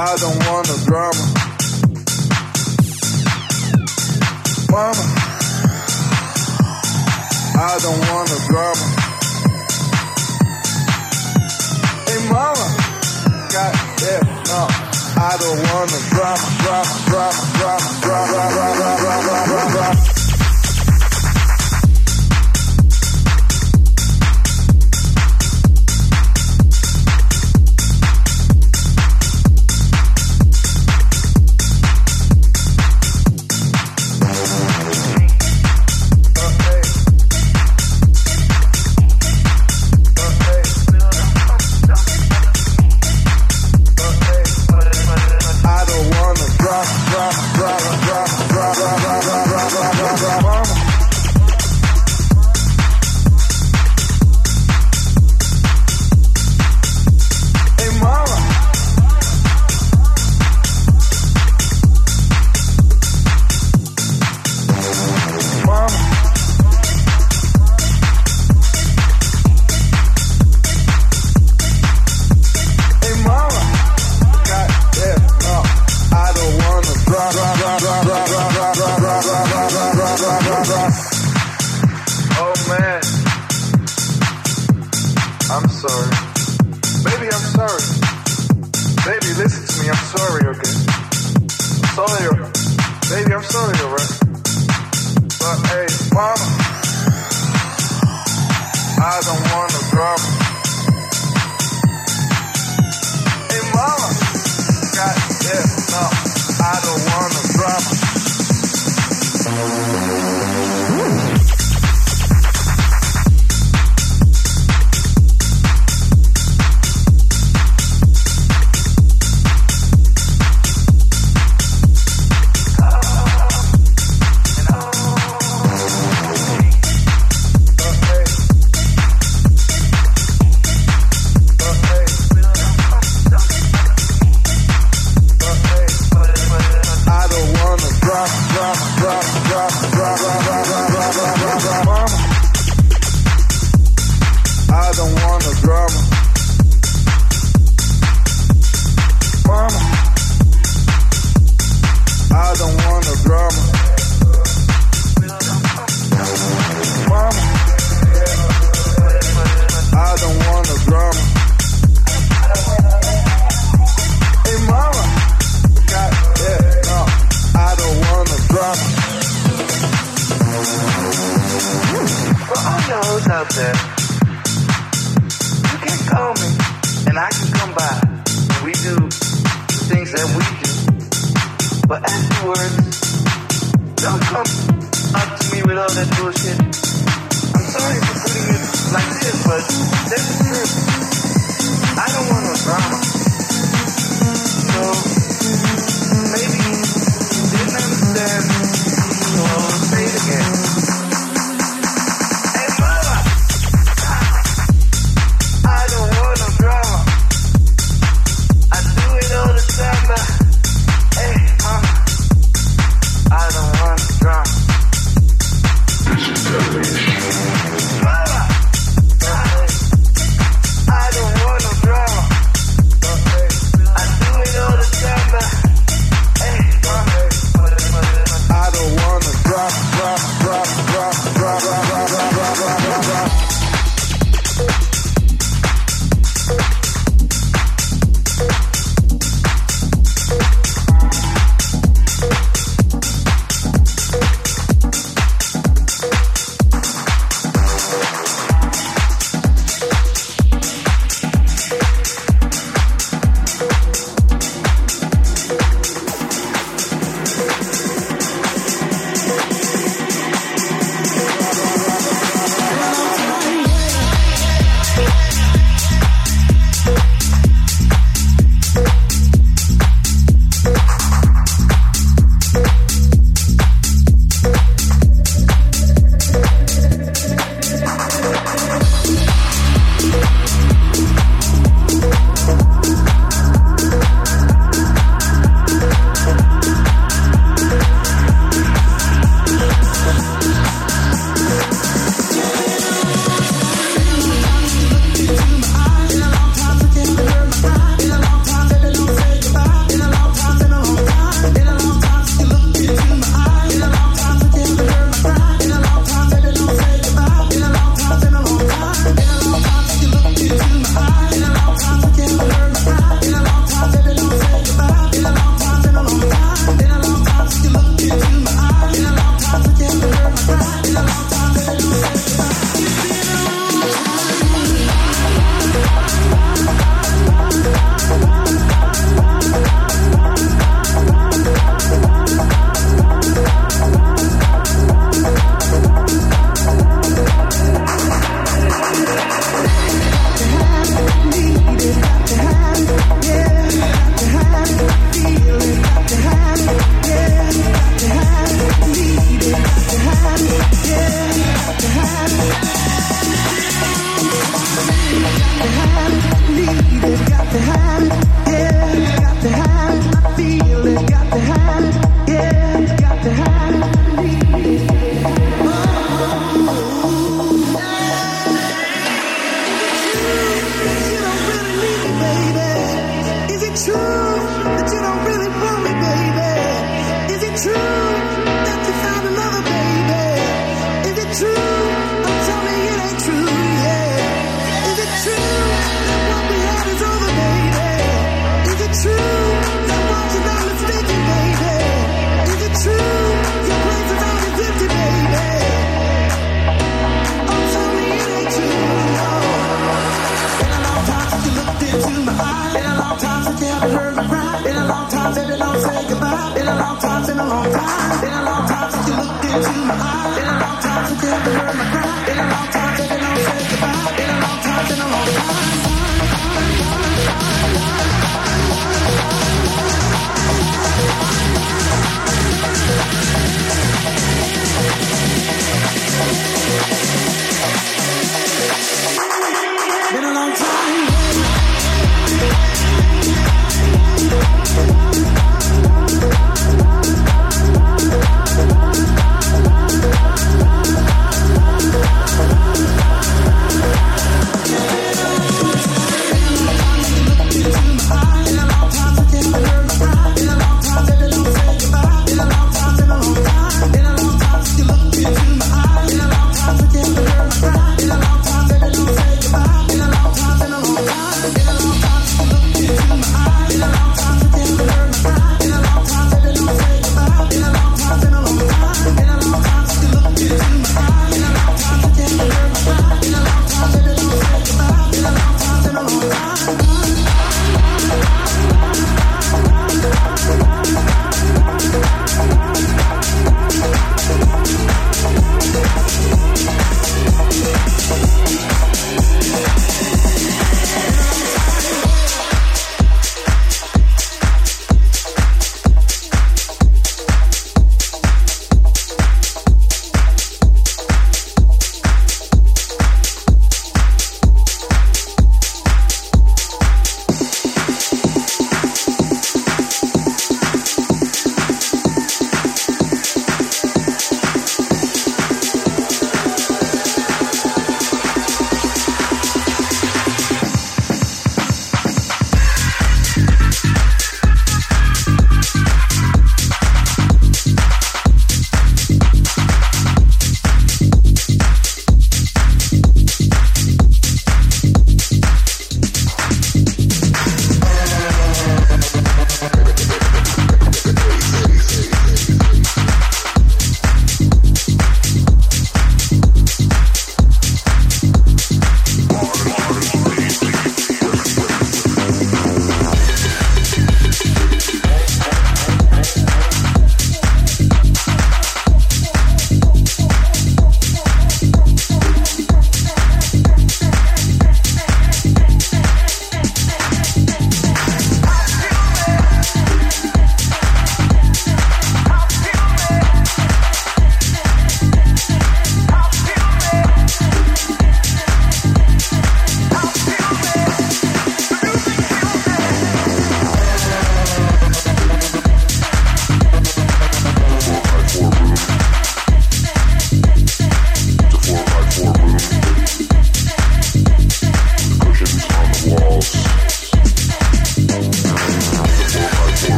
But afterwards, don't come up to me with all that bullshit.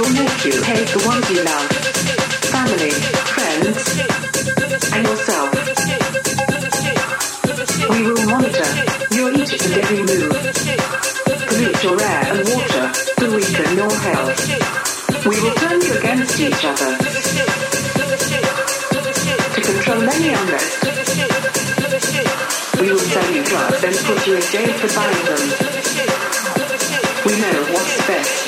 Will make you hate the ones you love, family, friends, and yourself. We will monitor your each and every move, pollute your air and water to weaken your health. We will turn you against each other to control any unrest. We will sell you drugs and put you in jail for buying them. We know what's best.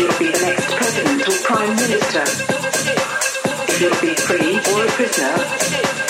You'll be the next president or prime minister. If you'll be free or a prisoner.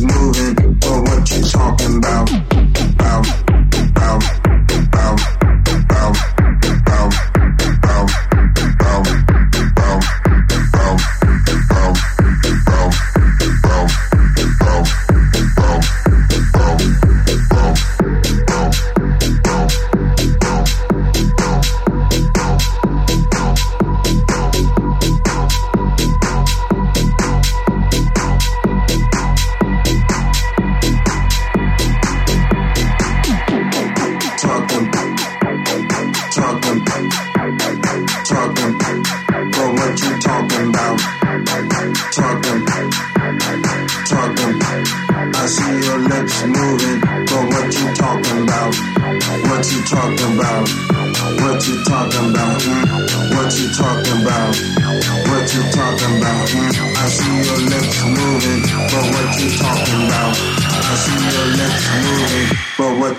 moving, but what you talking about? About, about.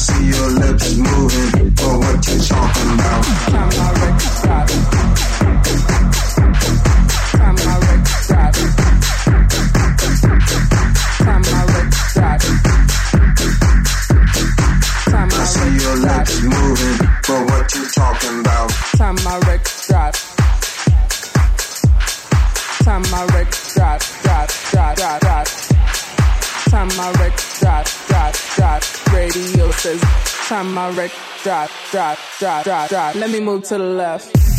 See your lips moving, but what you talking about? Time my record stop. Time my record stop. Time I see your lips moving, but what you talking about? Time my record stop. Time my time my wreck drop, drop, drop. Radio says, time my wreck drop, drop, drop, drop. Let me move to the left.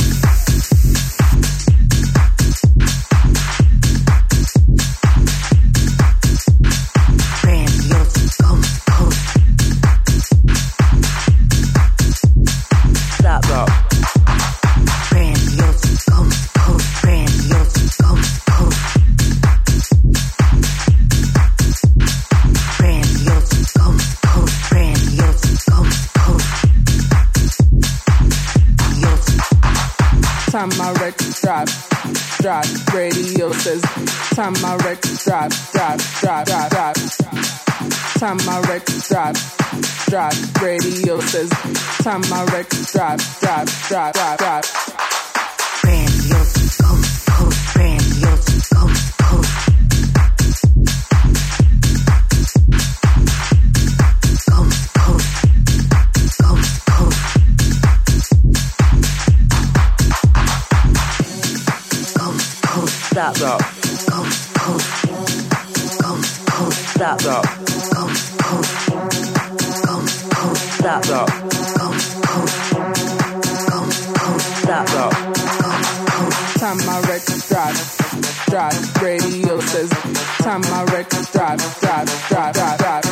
Time my record drop, drop. Radio says time my record drop, drop, drop, drop, drop. Time my record drop, drop. Radio says time my record drop, drop, drop, drop, drop. Coast to coast. Grandiose, to coast. Stop. Stop. Stop. Stop. Time my records drive, drive, radio says. Time my record drive, drive, drive, drive, drive.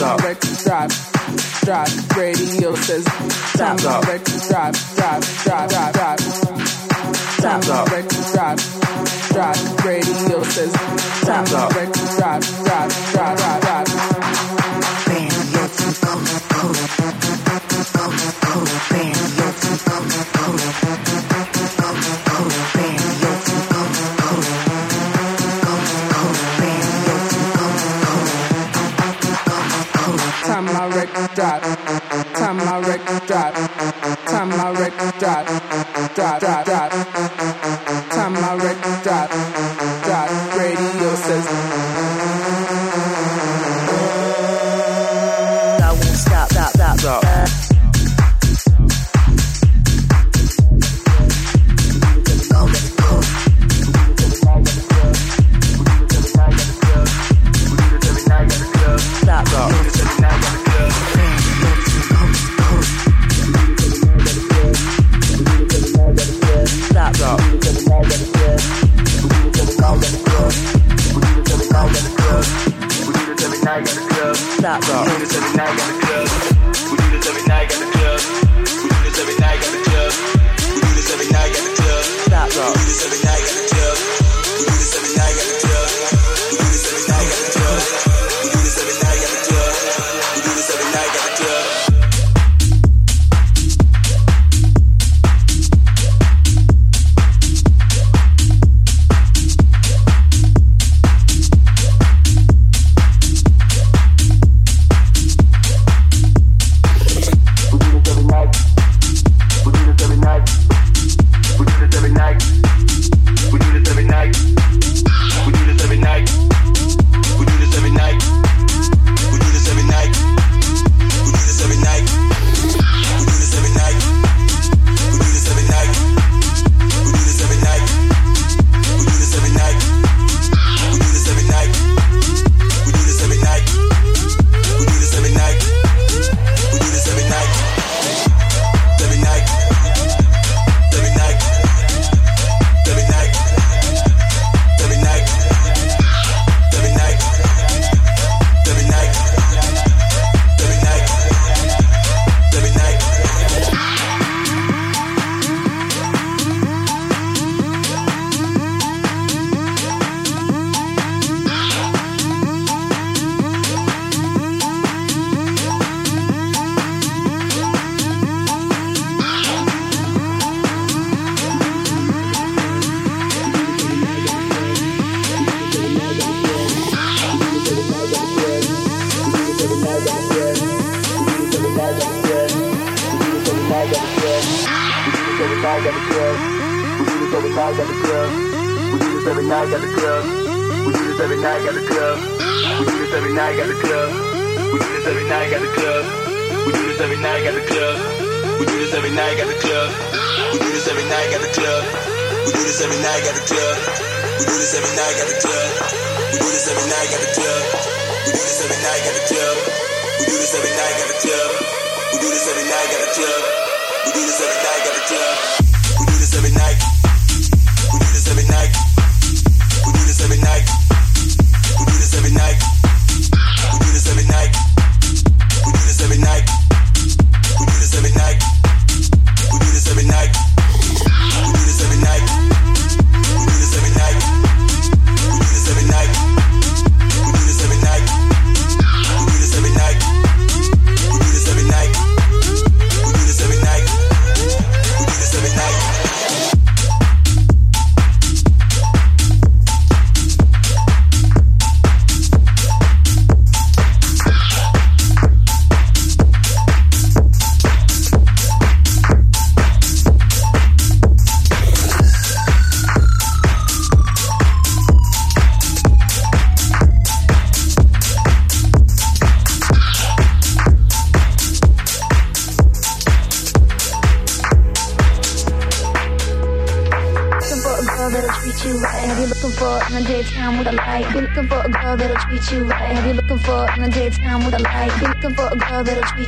Stop. record drop, drop. Radio says Time my record drop, drop, drop, drop, drop. Time record drop, drop. Radio says time my record drop, drop, drop, drop, record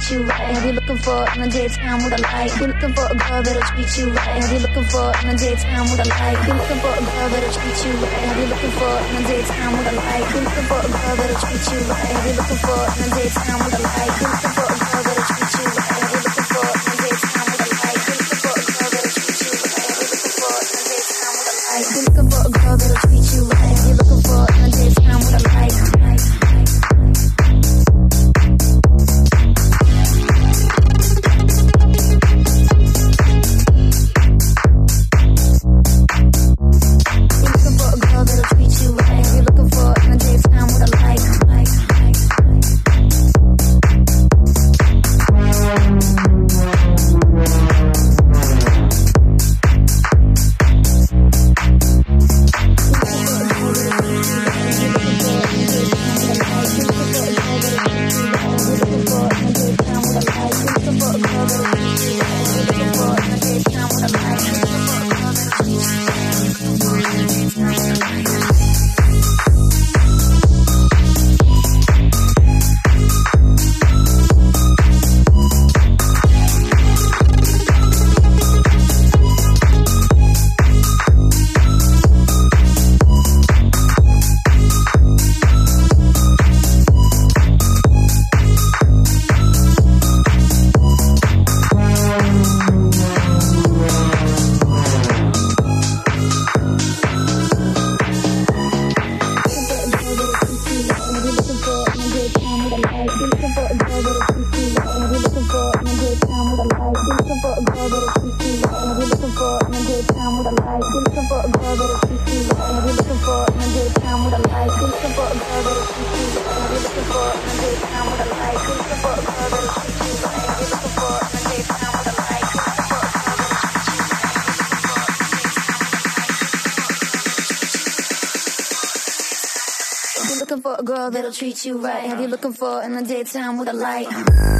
treat you right? Have you looking for in the daytime with a light? You looking for a girl that'll treat you right? Have you looking for in the daytime with a light? You looking for a girl that'll treat you right? Have you looking for in the daytime with a light? You looking for a girl that'll treat you right? Have you looking for in the daytime with a light? You looking for girl that'll treat you right. Have you looking for in the daytime with a light?